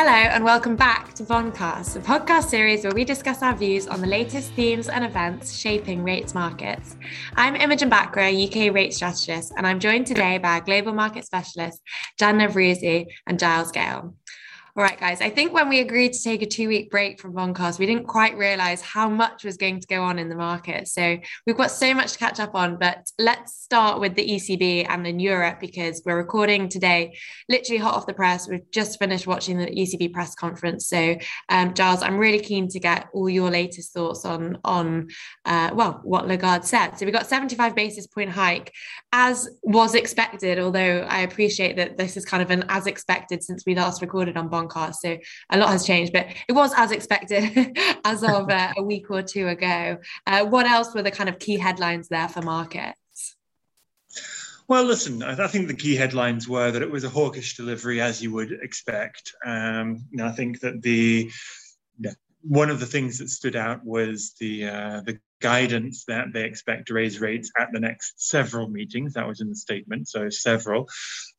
Hello, and welcome back to Bondcast, a podcast series where we discuss our views on the latest themes and events shaping rates markets. I'm Imogen Bachra, UK rate strategist, and I'm joined today by our global market specialist, Jan Nevruzi and Giles Gale. All right, guys, I think when we agreed to take a two week break from Bondcast, we didn't quite realize how much was going to go on in the market. So we've got so much to catch up on, but let's start with the ECB and then Europe because we're recording today, literally hot off the press. We've just finished watching the ECB press conference. So, um, Giles, I'm really keen to get all your latest thoughts on, on uh, well, what Lagarde said. So we got 75 basis point hike as was expected, although I appreciate that this is kind of an as expected since we last recorded on So a lot has changed, but it was as expected as of uh, a week or two ago. Uh, what else were the kind of key headlines there for markets? Well, listen, I think the key headlines were that it was a hawkish delivery, as you would expect. Um, I think that the one of the things that stood out was the uh, the guidance that they expect to raise rates at the next several meetings. That was in the statement, so several.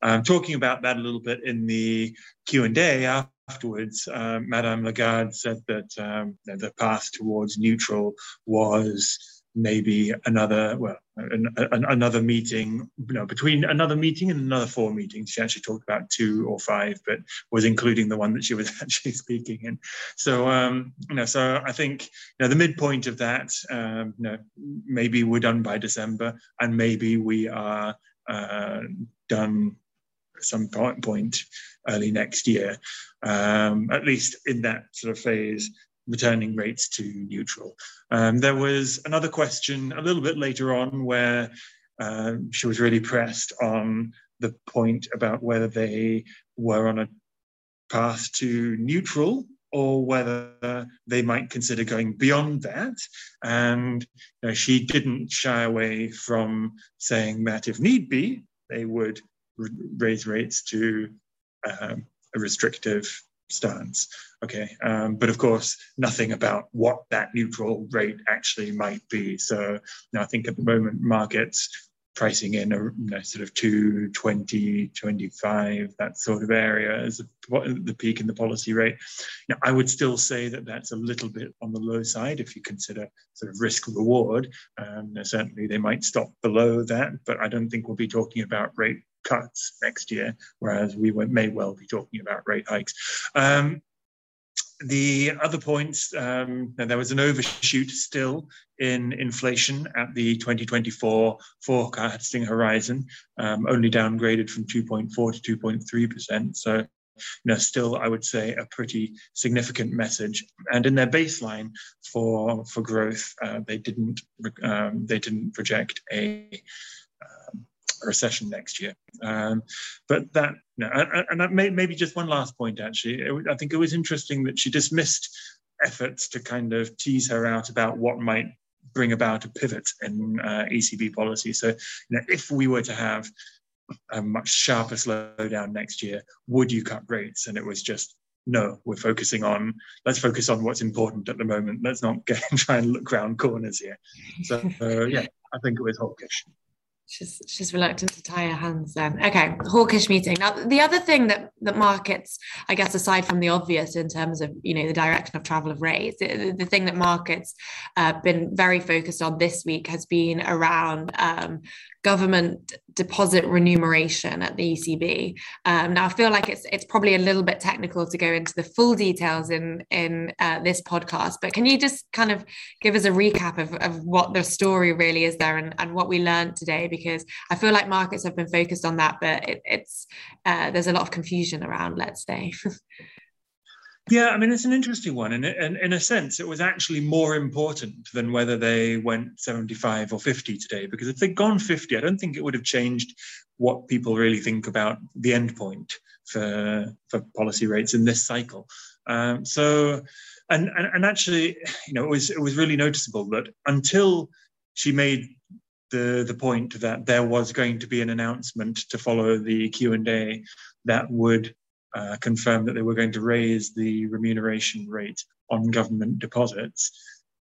Um, talking about that a little bit in the Q and A afterwards, uh, Madame Lagarde said that um, the path towards neutral was maybe another well an, an, another meeting you know between another meeting and another four meetings she actually talked about two or five but was including the one that she was actually speaking in. So um you know so i think you know the midpoint of that um you know maybe we're done by december and maybe we are uh, done some point early next year. Um, at least in that sort of phase returning rates to neutral. Um, there was another question a little bit later on where um, she was really pressed on the point about whether they were on a path to neutral or whether they might consider going beyond that. And you know, she didn't shy away from saying that if need be, they would raise rates to um, a restrictive stance. Okay, um, but of course, nothing about what that neutral rate actually might be. So you know, I think at the moment, markets pricing in a you know, sort of 220, 25, that sort of area as the peak in the policy rate. Now, I would still say that that's a little bit on the low side if you consider sort of risk reward. Um, certainly, they might stop below that, but I don't think we'll be talking about rate cuts next year, whereas we may well be talking about rate hikes. Um, the other points, um, there was an overshoot still in inflation at the 2024 forecasting horizon, um, only downgraded from 2.4 to 2.3%. So, you know, still, I would say a pretty significant message. And in their baseline for for growth, uh, they didn't um, they didn't project a a recession next year. Um, but that, you know, and, and that may, maybe just one last point, actually. It, I think it was interesting that she dismissed efforts to kind of tease her out about what might bring about a pivot in uh, ECB policy. So, you know, if we were to have a much sharper slowdown next year, would you cut rates? And it was just no, we're focusing on let's focus on what's important at the moment. Let's not get try and look around corners here. So uh, yeah, I think it was hawkish she's she's reluctant to tie her hands then. Okay hawkish meeting. Now the other thing that that markets i guess aside from the obvious in terms of you know the direction of travel of rates the, the thing that markets uh, been very focused on this week has been around um, government deposit remuneration at the ECB. Um, now, I feel like it's it's probably a little bit technical to go into the full details in in uh, this podcast, but can you just kind of give us a recap of, of what the story really is there and, and what we learned today? Because I feel like markets have been focused on that, but it, it's uh, there's a lot of confusion around. Let's say. Yeah, I mean, it's an interesting one. And, and in a sense, it was actually more important than whether they went 75 or 50 today, because if they'd gone 50, I don't think it would have changed what people really think about the end point for, for policy rates in this cycle. Um, so, and, and, and actually, you know, it was, it was really noticeable that until she made the, the point that there was going to be an announcement to follow the Q&A that would uh, confirmed that they were going to raise the remuneration rate on government deposits,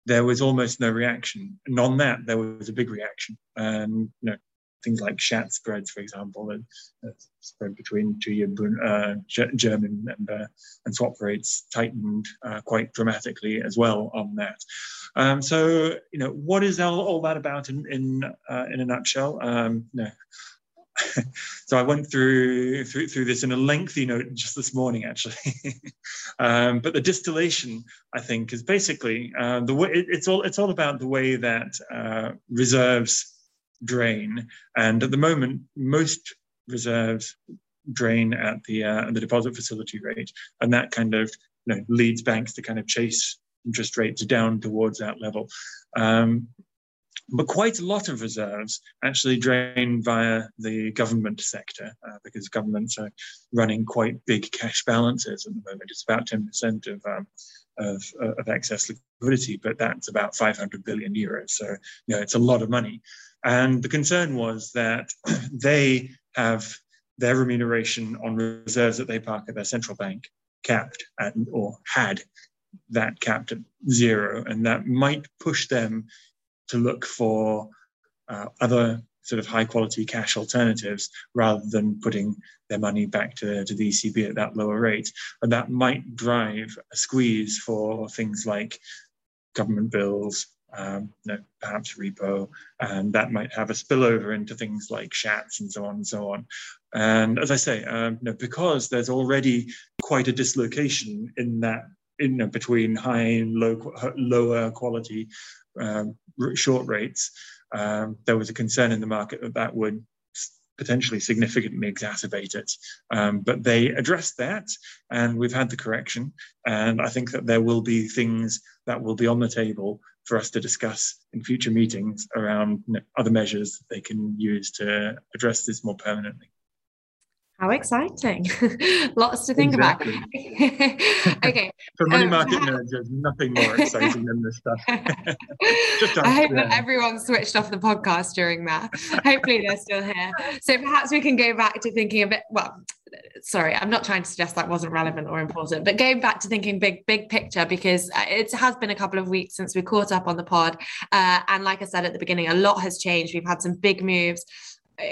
there was almost no reaction. And on that, there was a big reaction. And you know, things like Schatz spreads, for example, the spread between two-year uh, German and, and swap rates tightened uh, quite dramatically as well on that. Um, so, you know, what is all, all that about in in, uh, in a nutshell? Um, no. so I went through, through through this in a lengthy note just this morning, actually. um, but the distillation, I think, is basically uh, the way it, it's all it's all about the way that uh, reserves drain. And at the moment, most reserves drain at the uh, the deposit facility rate, and that kind of you know, leads banks to kind of chase interest rates down towards that level. Um, but quite a lot of reserves actually drain via the government sector uh, because governments are running quite big cash balances at the moment. It's about 10% of, um, of, uh, of excess liquidity, but that's about 500 billion euros. So, you know, it's a lot of money. And the concern was that they have their remuneration on reserves that they park at their central bank capped or had that capped at zero. And that might push them to look for uh, other sort of high quality cash alternatives rather than putting their money back to, to the ECB at that lower rate. And that might drive a squeeze for things like government bills, um, you know, perhaps repo, and that might have a spillover into things like Schatz and so on and so on. And as I say, um, you know, because there's already quite a dislocation in that, you know, between high and low, lower quality um, short rates, um, there was a concern in the market that that would potentially significantly exacerbate it. Um, but they addressed that, and we've had the correction. And I think that there will be things that will be on the table for us to discuss in future meetings around you know, other measures they can use to address this more permanently. How exciting. Lots to think exactly. about. okay. For money um, market nerds, there's nothing more exciting than this stuff. I hope that everyone switched off the podcast during that. Hopefully they're still here. So perhaps we can go back to thinking a bit, well, sorry, I'm not trying to suggest that wasn't relevant or important, but going back to thinking big, big picture, because uh, it has been a couple of weeks since we caught up on the pod. Uh, and like I said at the beginning, a lot has changed. We've had some big moves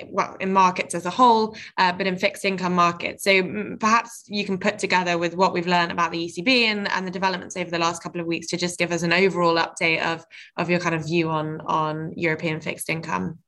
well, in markets as a whole, uh, but in fixed income markets. So mm, perhaps you can put together with what we've learned about the ECB and, and the developments over the last couple of weeks to just give us an overall update of, of your kind of view on, on European fixed income.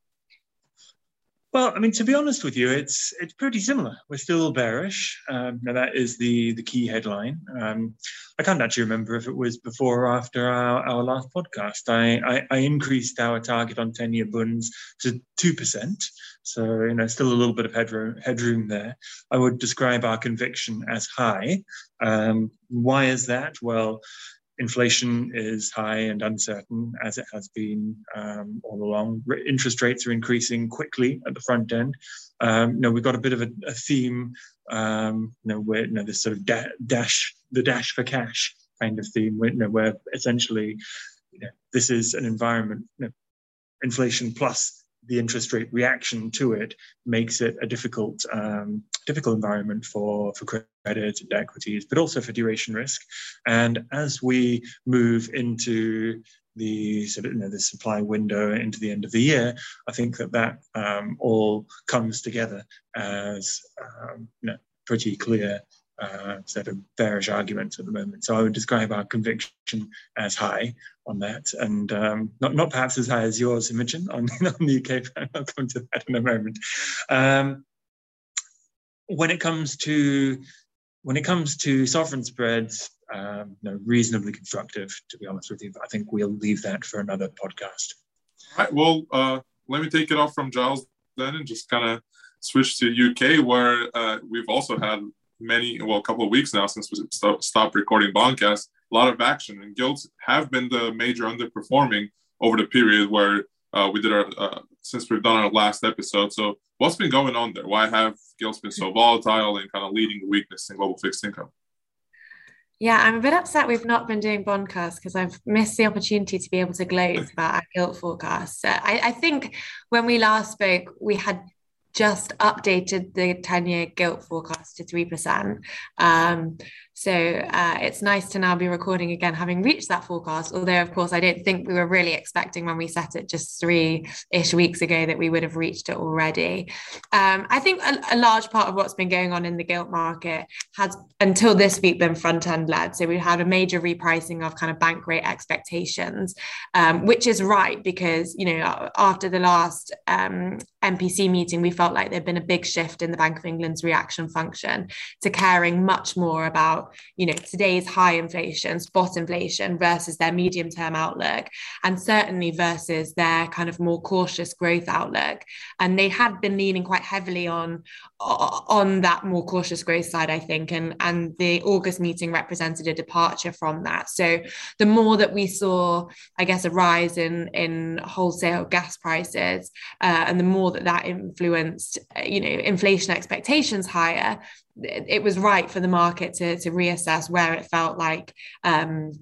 Well, I mean, to be honest with you, it's it's pretty similar. We're still bearish. Um, now that is the the key headline. Um, I can't actually remember if it was before or after our, our last podcast. I, I, I increased our target on ten year bunds to two percent. So you know, still a little bit of headroom headroom there. I would describe our conviction as high. Um, why is that? Well, inflation is high and uncertain as it has been um, all along. Interest rates are increasing quickly at the front end. Um, you know, we've got a bit of a, a theme, um, you know, where you know this sort of da- dash, the dash for cash kind of theme, where, you know, where essentially, you know, this is an environment, you know, inflation plus the interest rate reaction to it makes it a difficult um, difficult environment for for credit and equities, but also for duration risk. And as we move into the sort of you know the supply window into the end of the year, I think that that um, all comes together as um, you know, pretty clear uh, set of bearish arguments at the moment. So I would describe our conviction as high on that, and um, not not perhaps as high as yours, Imogen, on, on the UK. I'll come to that in a moment. Um, when it comes to when it comes to sovereign spreads, um, you know, reasonably constructive, to be honest with you. But I think we'll leave that for another podcast. Right. Well, uh, let me take it off from Giles then, and just kind of switch to UK, where uh, we've also had many, well, a couple of weeks now since we st- stopped recording Bondcast, a lot of action. And gilts have been the major underperforming over the period where uh, we did our, uh, since we've done our last episode. So, what's been going on there? Why have gilts been so volatile and kind of leading the weakness in global fixed income? Yeah, I'm a bit upset we've not been doing Bondcast because I've missed the opportunity to be able to gloat about our gilt forecast. Uh, I, I think when we last spoke, we had just updated the 10 year gilt forecast to 3%. Um, so uh, it's nice to now be recording again, having reached that forecast. Although, of course, I don't think we were really expecting when we set it just three ish weeks ago that we would have reached it already. Um, I think a, a, large part of what's been going on in the gilt market has, until this week, been front end led. So we had a major repricing of kind of bank rate expectations, um, which is right because, you know, after the last um, MPC meeting, we felt like there'd been a big shift in the Bank of England's reaction function to caring much more about you know today's high inflation spot inflation versus their medium term outlook and certainly versus their kind of more cautious growth outlook. And they had been leaning quite heavily on on that more cautious growth side i think and and the august meeting represented a departure from that so the more that we saw i guess a rise in in wholesale gas prices uh, and the more that that influenced you know inflation expectations higher it was right for the market to, to reassess where it felt like um,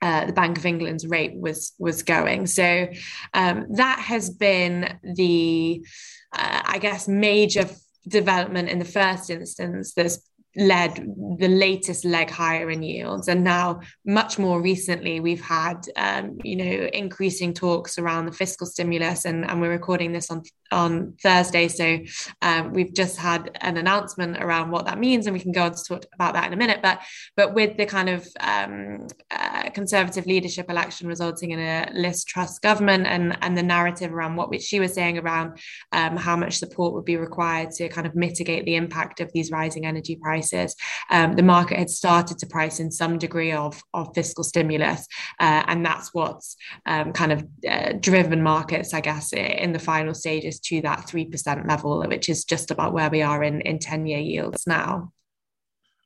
uh, the Bank of England's rate was was going. So um, that has been the, uh, I guess, major development in the first instance. There's led the latest leg higher in yields. And now much more recently we've had um, you know increasing talks around the fiscal stimulus and, and we're recording this on on Thursday. So um, we've just had an announcement around what that means and we can go on to talk about that in a minute. But but with the kind of um, uh, conservative leadership election resulting in a Liz Truss government and and the narrative around what she was saying around um, how much support would be required to kind of mitigate the impact of these rising energy prices prices, um, the market had started to price in some degree of, of fiscal stimulus. Uh, and that's what's um, kind of uh, driven markets, I guess, in the final stages to that 3% level, which is just about where we are in, in 10 year yields now.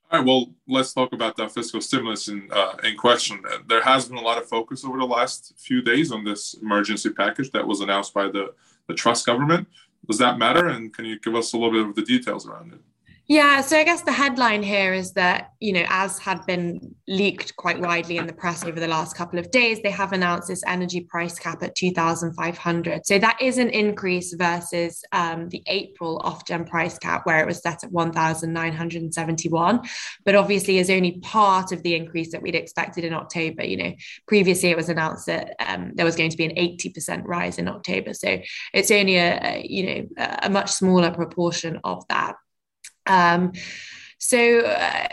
All right, well, let's talk about that fiscal stimulus in, uh, in question. There has been a lot of focus over the last few days on this emergency package that was announced by the, the Truss government. Does that matter? And can you give us a little bit of the details around it? Yeah, so I guess the headline here is that, you know, as had been leaked quite widely in the press over the last couple of days, they have announced this energy price cap at 2,500. So that is an increase versus um, the April Ofgem price cap, where it was set at 1,971. But obviously, is only part of the increase that we'd expected in October. You know, previously it was announced that um, there was going to be an 80% rise in October. So it's only a, a you know, a much smaller proportion of that. Um, so, uh,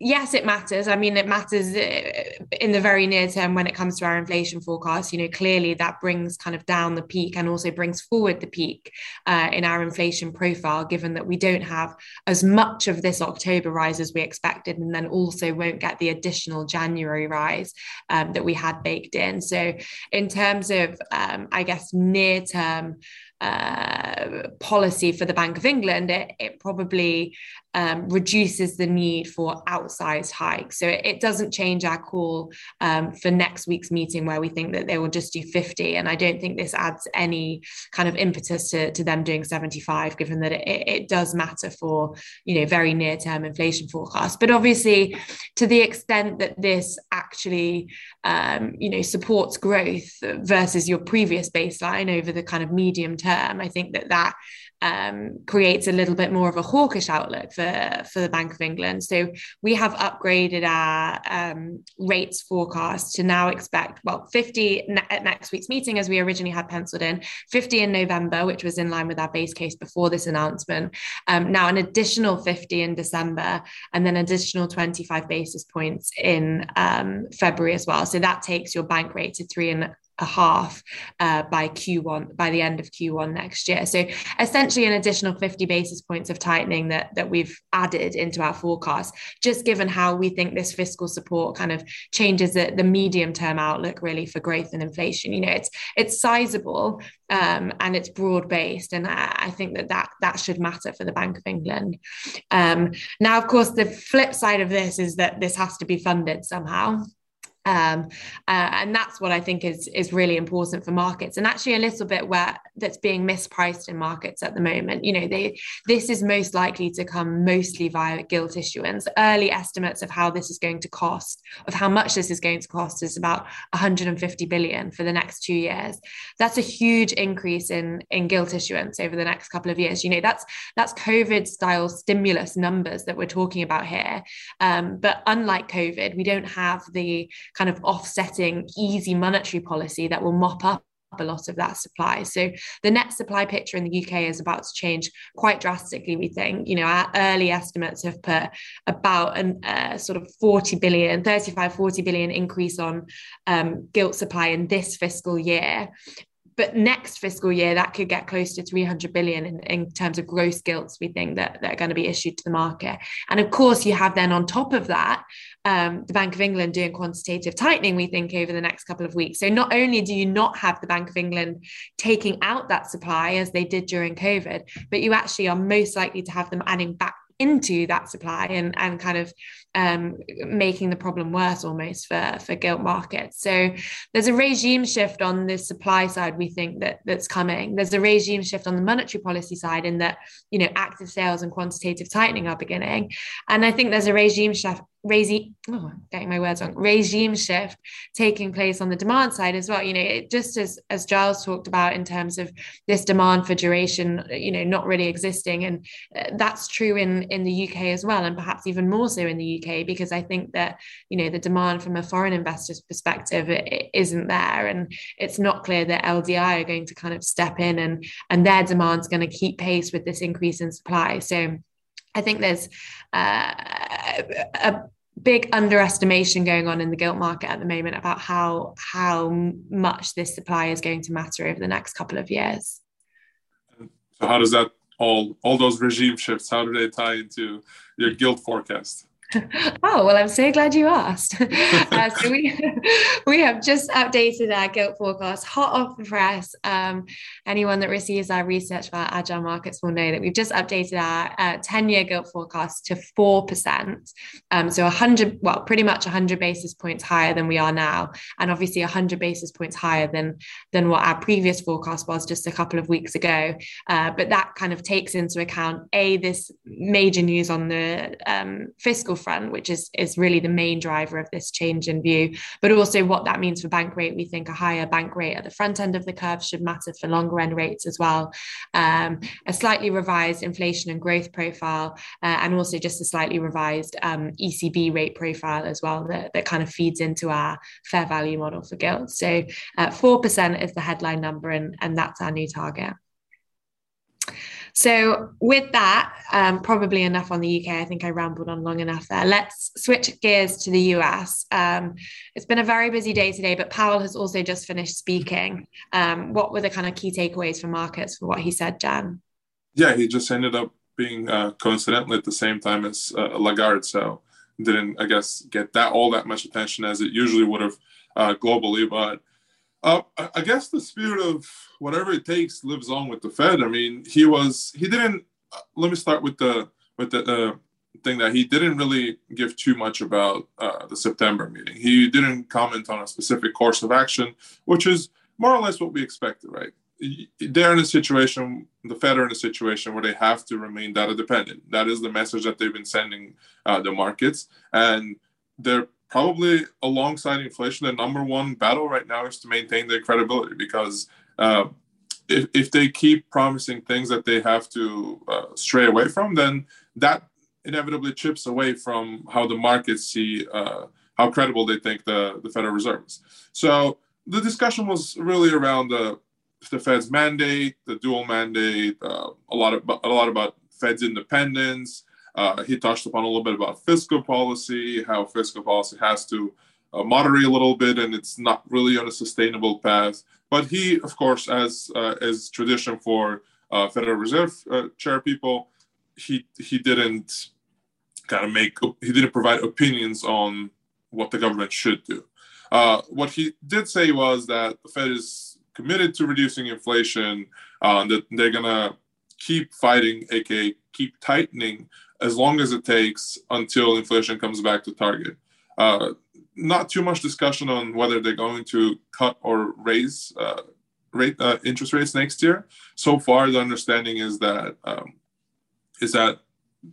yes, it matters. I mean, it matters uh, in the very near term when it comes to our inflation forecast. You know, clearly that brings kind of down the peak and also brings forward the peak uh, in our inflation profile, given that we don't have as much of this October rise as we expected, and then also won't get the additional January rise um, that we had baked in. So, in terms of, um, I guess, near term, uh, policy for the Bank of England, it, it probably um, reduces the need for outsized hikes. So it, it doesn't change our call um, for next week's meeting where we think that they will just do 50. And I don't think this adds any kind of impetus to, to them doing 75, given that it, it does matter for, you know, very near term inflation forecasts. But obviously, to the extent that this actually, um, you know, supports growth versus your previous baseline over the kind of medium term, I think that that um, creates a little bit more of a hawkish outlook for, for the Bank of England. So we have upgraded our um, rates forecast to now expect, well, 50 ne- at next week's meeting, as we originally had penciled in, 50 in November, which was in line with our base case before this announcement. Um, now, an additional 50 in December, and then additional 25 basis points in um, February as well. So that takes your bank rate to three and a half uh, by Q1 by the end of Q1 next year. So essentially, an additional 50 basis points of tightening that that we've added into our forecast, just given how we think this fiscal support kind of changes the, the medium term outlook really for growth and inflation. You know, it's it's sizable um, and it's broad based, and I, I, think that that that should matter for the Bank of England. Um, now, of course, the flip side of this is that this has to be funded somehow um, uh, and that's what I think is is really important for markets, and actually a little bit where that's being mispriced in markets at the moment. You know, they this is most likely to come mostly via gilt issuance. Early estimates of how this is going to cost, of how much this is going to cost, is about 150 billion for the next two years. That's a huge increase in in gilt issuance over the next couple of years. You know, that's that's COVID style stimulus numbers that we're talking about here. Um, but unlike COVID, we don't have the kind of offsetting easy monetary policy that will mop up a lot of that supply. So the net supply picture in the UK is about to change quite drastically, we think. You know, our early estimates have put about a uh, sort of 40 billion, 35, 40 billion increase on um, gilt supply in this fiscal year but next fiscal year that could get close to 300 billion in, in terms of gross gilts we think that, that are going to be issued to the market. And of course you have then on top of that um, the bank of england doing quantitative tightening we think over the next couple of weeks. So not only do you not have the bank of england taking out that supply as they did during covid but you actually are most likely to have them adding back into that supply and, and kind of um, making the problem worse almost for, for gilt markets. So there's a regime shift on the supply side, we think that that's coming. There's a regime shift on the monetary policy side in that, you know, active sales and quantitative tightening are beginning. And I think there's a regime shift regime oh, getting my words wrong. Regime shift taking place on the demand side as well. You know it, just as as giles talked about in terms of this demand for duration you know not really existing. And uh, that's true in in the uk as well and perhaps even more so in the uk because i think that you know the demand from a foreign investor's perspective it, it isn't there. And it's not clear that ldi are going to kind of step in and and their demand's going to keep pace with this increase in supply. So I think there's uh, a big underestimation going on in the gilt market at the moment about how how much this supply is going to matter over the next couple of years. So how does that all all those regime shifts? How do they tie into your gilt forecast? oh well i'm so glad you asked. Uh, so we we have just updated our gilt forecast hot off the press. Um, anyone that receives our research about agile markets will know that we've just updated our uh, 10-year gilt forecast to 4% um, so 100 well pretty much 100 basis points higher than we are now and obviously 100 basis points higher than than what our previous forecast was just a couple of weeks ago. Uh, but that kind of takes into account a this major news on the um, fiscal front, which is, is really the main driver of this change in view, but also what that means for bank rate. We think a higher bank rate at the front end of the curve should matter for longer end rates as well. Um, a slightly revised inflation and growth profile, uh, and also just a slightly revised um, ECB rate profile as well that, that kind of feeds into our fair value model for gilt. So uh, 4% is the headline number, and, and that's our new target. So, with that, um, probably enough on the UK. I think I rambled on long enough there. Let's switch gears to the US. Um, it's been a very busy day today, but Powell has also just finished speaking. Um, what were the kind of key takeaways for markets for what he said, Jan? Yeah, he just ended up being uh, coincidentally at the same time as uh, Lagarde. So, didn't, I guess, get that all that much attention as it usually would have uh, globally. But uh, I guess the spirit of whatever it takes lives on with the Fed. I mean, he was he didn't. Uh, let me start with the with the uh, thing that he didn't really give too much about uh, the September meeting. He didn't comment on a specific course of action, which is more or less what we expected, right? They're in a situation, the Fed are in a situation where they have to remain data dependent. That is the message that they've been sending uh, the markets, and they're probably alongside inflation, the number one battle right now is to maintain their credibility because uh, if, if they keep promising things that they have to uh, stray away from, then that inevitably chips away from how the markets see uh, how credible they think the, the Federal Reserve is. So the discussion was really around the the Fed's mandate, the dual mandate, uh, a lot of a lot about Fed's independence, uh, he touched upon a little bit about fiscal policy, how fiscal policy has to uh, moderate a little bit, and it's not really on a sustainable path. But he, of course, as uh, as tradition for uh, Federal Reserve uh, chair people, he he didn't kind of make he didn't provide opinions on what the government should do. Uh, what he did say was that the Fed is committed to reducing inflation, that they're gonna keep fighting, aka keep tightening as long as it takes until inflation comes back to target. Uh, not too much discussion on whether they're going to cut or raise uh, rate uh, interest rates next year. So far, the understanding is that um, is that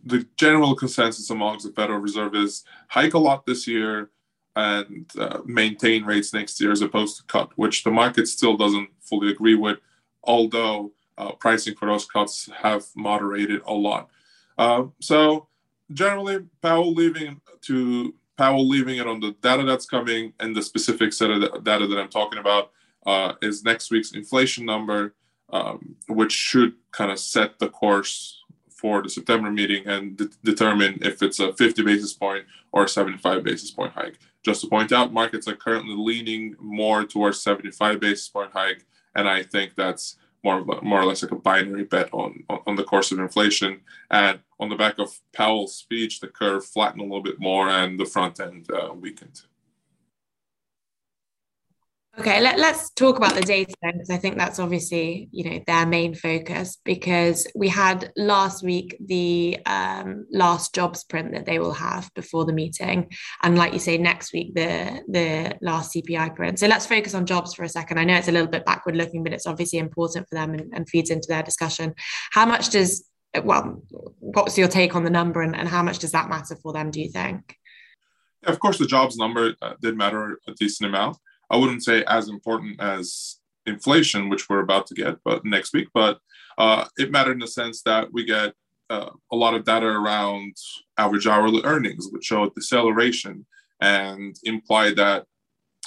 the general consensus amongst the Federal Reserve is hike a lot this year and uh, maintain rates next year as opposed to cut, which the market still doesn't fully agree with, although uh, pricing for those cuts have moderated a lot. Uh, so generally, Powell leaving to Powell leaving it on the data that's coming and the specific set of data that I'm talking about uh, is next week's inflation number, um, which should kind of set the course for the September meeting and de- determine if it's a 50 basis point or a 75 basis point hike. Just to point out, markets are currently leaning more towards 75 basis point hike, and I think that's more more or less like a binary bet on, on the course of inflation. And on the back of Powell's speech, the curve flattened a little bit more, and the front end uh, weakened. Okay, let, us talk about the data then, because I think that's obviously you know their main focus. Because we had last week the um, last jobs print that they will have before the meeting, and like you say, next week the the last CPI print. So let's focus on jobs for a second. I know it's a little bit backward looking, but it's obviously important for them and, and feeds into their discussion. How much does well, what's your take on the number, and, and how much does that matter for them? Do you think? Of course, the jobs number uh, did matter a decent amount. I wouldn't say as important as inflation, which we're about to get, but next week. But uh, it mattered in the sense that we get uh, a lot of data around average hourly earnings, which show deceleration and imply that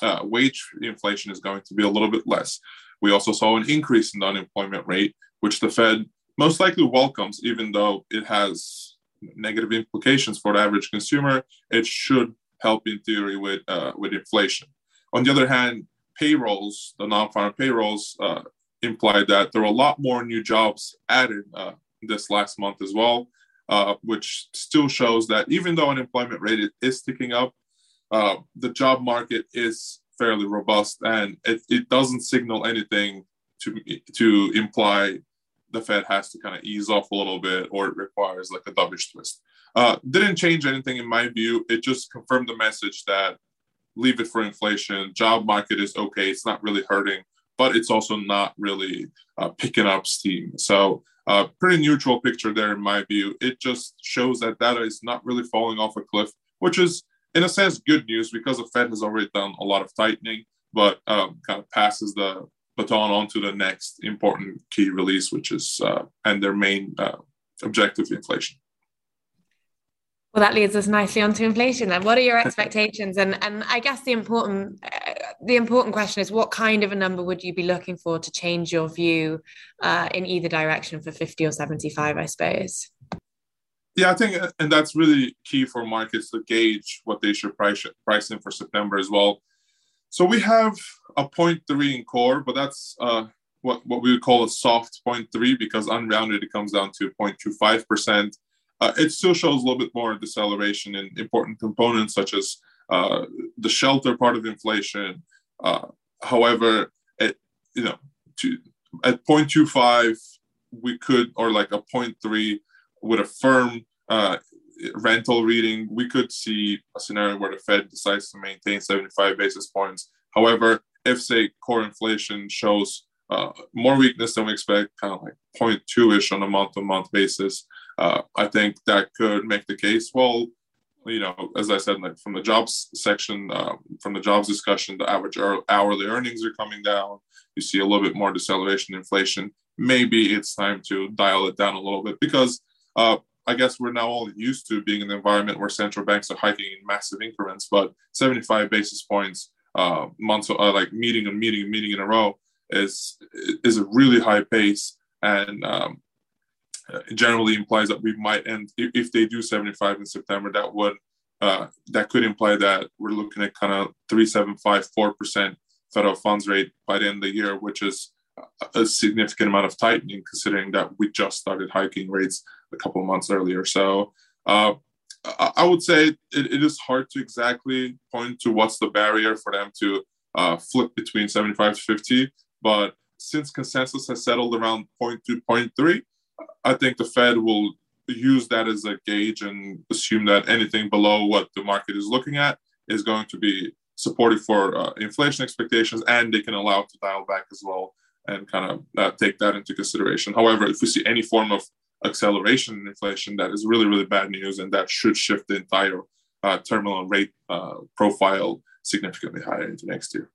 uh, wage inflation is going to be a little bit less. We also saw an increase in the unemployment rate, which the Fed most likely welcomes, even though it has negative implications for the average consumer. It should help in theory with uh, with inflation. On the other hand, payrolls, the non-farm payrolls, uh, implied that there were a lot more new jobs added uh, this last month as well, uh, which still shows that even though unemployment rate is ticking up, uh, the job market is fairly robust, and it, it doesn't signal anything to to imply the Fed has to kind of ease off a little bit or it requires like a dovish twist. Uh, didn't change anything in my view. It just confirmed the message that leave it for inflation. Job market is okay. It's not really hurting, but it's also not really uh, picking up steam. So, uh, pretty neutral picture there in my view. It just shows that data is not really falling off a cliff, which is in a sense good news because the Fed has already done a lot of tightening, but um, kind of passes the baton on to the next important key release, which is uh, and their main uh, objective, inflation. Well, that leads us nicely onto inflation. Then, what are your expectations? And and I guess the important uh, the important question is, what kind of a number would you be looking for to change your view uh, in either direction for fifty or seventy five? I suppose. Yeah, I think, and that's really key for markets to gauge what they should price price in for September as well. So we have a 0.3 in core, but that's uh, what what we would call a soft 0.3 because unrounded it comes down to 0.25 percent uh, it still shows a little bit more deceleration in important components such as uh, the shelter part of inflation. Uh, however, at you know, to, at 0.25, we could, or like a 0.3 with a firm uh, rental reading, we could see a scenario where the Fed decides to maintain 75 basis points. However, if say core inflation shows uh, more weakness than we expect, kind of like 0.2 ish on a month to month basis, uh, I think that could make the case. Well, you know, as I said, like from the jobs section, uh, from the jobs discussion, the average hourly earnings are coming down. You see a little bit more deceleration inflation. Maybe it's time to dial it down a little bit because uh, I guess we're now all used to being in an environment where central banks are hiking in massive increments, but 75 basis points uh, months, uh, like meeting and meeting and meeting in a row is is a really high pace. And um, generally implies that we might end if they do 75 in September. That would uh, that could imply that we're looking at kind of 3.75 percent federal funds rate by the end of the year, which is a significant amount of tightening considering that we just started hiking rates a couple of months earlier. So uh, I would say it, it is hard to exactly point to what's the barrier for them to uh, flip between 75 to 50. But since consensus has settled around 0.2, 0.3, I think the Fed will use that as a gauge and assume that anything below what the market is looking at is going to be supportive for uh, inflation expectations, and they can allow to dial back as well and kind of uh, take that into consideration. However, if we see any form of acceleration in inflation, that is really, really bad news, and that should shift the entire uh, terminal rate uh, profile significantly higher into next year.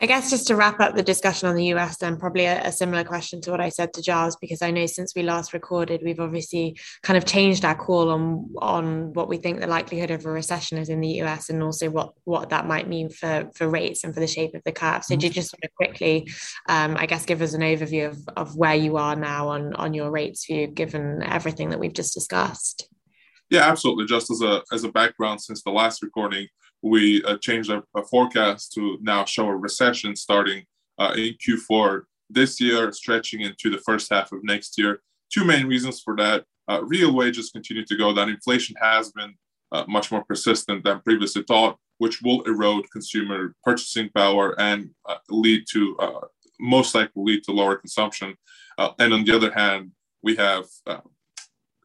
I guess just to wrap up the discussion on the US, then probably a, a, similar question to what I said to Giles, because I know since we last recorded, we've obviously kind of changed our call on on what we think the likelihood of a recession is in the US, and also what what that might mean for for rates and for the shape of the curve. So, mm-hmm. do you just want to quickly, um, I guess, give us an overview of of where you are now on on your rates view, given everything that we've just discussed? Yeah, absolutely. Just as a as a background, since the last recording we uh, changed our, our, forecast to now show a recession starting uh, in Q4 this year, stretching into the first half of next year. Two main reasons for that. Uh, real wages continue to go down. Inflation has been uh, much more persistent than previously thought, which will erode consumer purchasing power and uh, lead to, uh, most likely, lead to lower consumption. and on the other hand, we have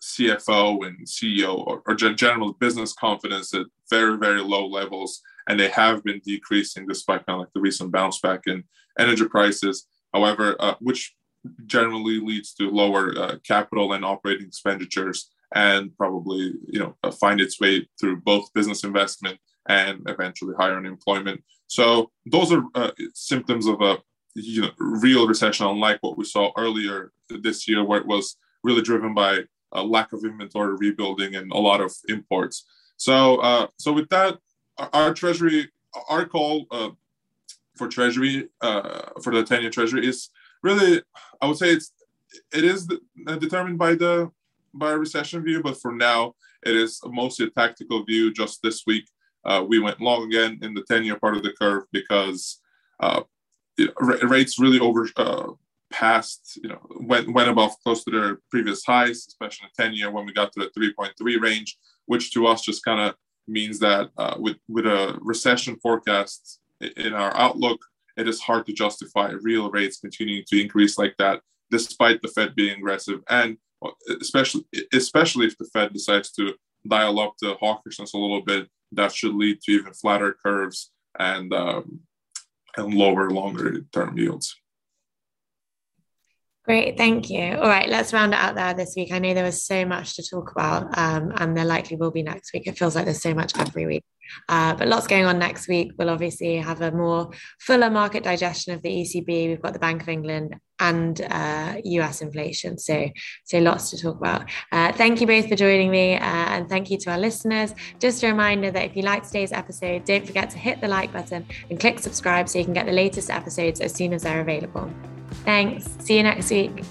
CFO and CEO or, or general business confidence at very, very low levels. And they have been decreasing despite kind of like the recent bounce back in energy prices. However, uh, which generally leads to lower uh, capital and operating expenditures and probably, you know, uh, find its way through both business investment and eventually higher unemployment. So those are uh, symptoms of a you know, real recession, unlike what we saw earlier this year, where it was really driven by a lack of inventory rebuilding and a lot of imports. So, uh, so with that, our treasury, our call uh, for treasury uh, for the ten-year treasury is really, I would say it's it is determined by the by a recession view, but for now, it is mostly a tactical view. Just this week, uh, we went long again in the ten-year part of the curve because uh, rates really over uh, past, you know, went, went above close to their previous highs, especially in 10 year when we got to the 3.3 range, which to us just kind of means that uh, with, with a recession forecast in our outlook, it is hard to justify real rates continuing to increase like that, despite the Fed being aggressive. And especially, especially if the Fed decides to dial up the hawkishness a little bit, that should lead to even flatter curves and, um, and lower longer term yields. Great, thank you. All right, let's round it out there this week. I know there was so much to talk about, um, and there likely will be next week. It feels like there's so much every week. Uh, but lots going on next week. We'll obviously have a more fuller market digestion of the ECB. We've got the Bank of England and uh, US inflation. So, so lots to talk about. Uh, thank you both for joining me, uh, and thank you to our listeners. Just a reminder that if you like today's episode, don't forget to hit the like button and click subscribe so you can get the latest episodes as soon as they're available. Thanks. See you next week.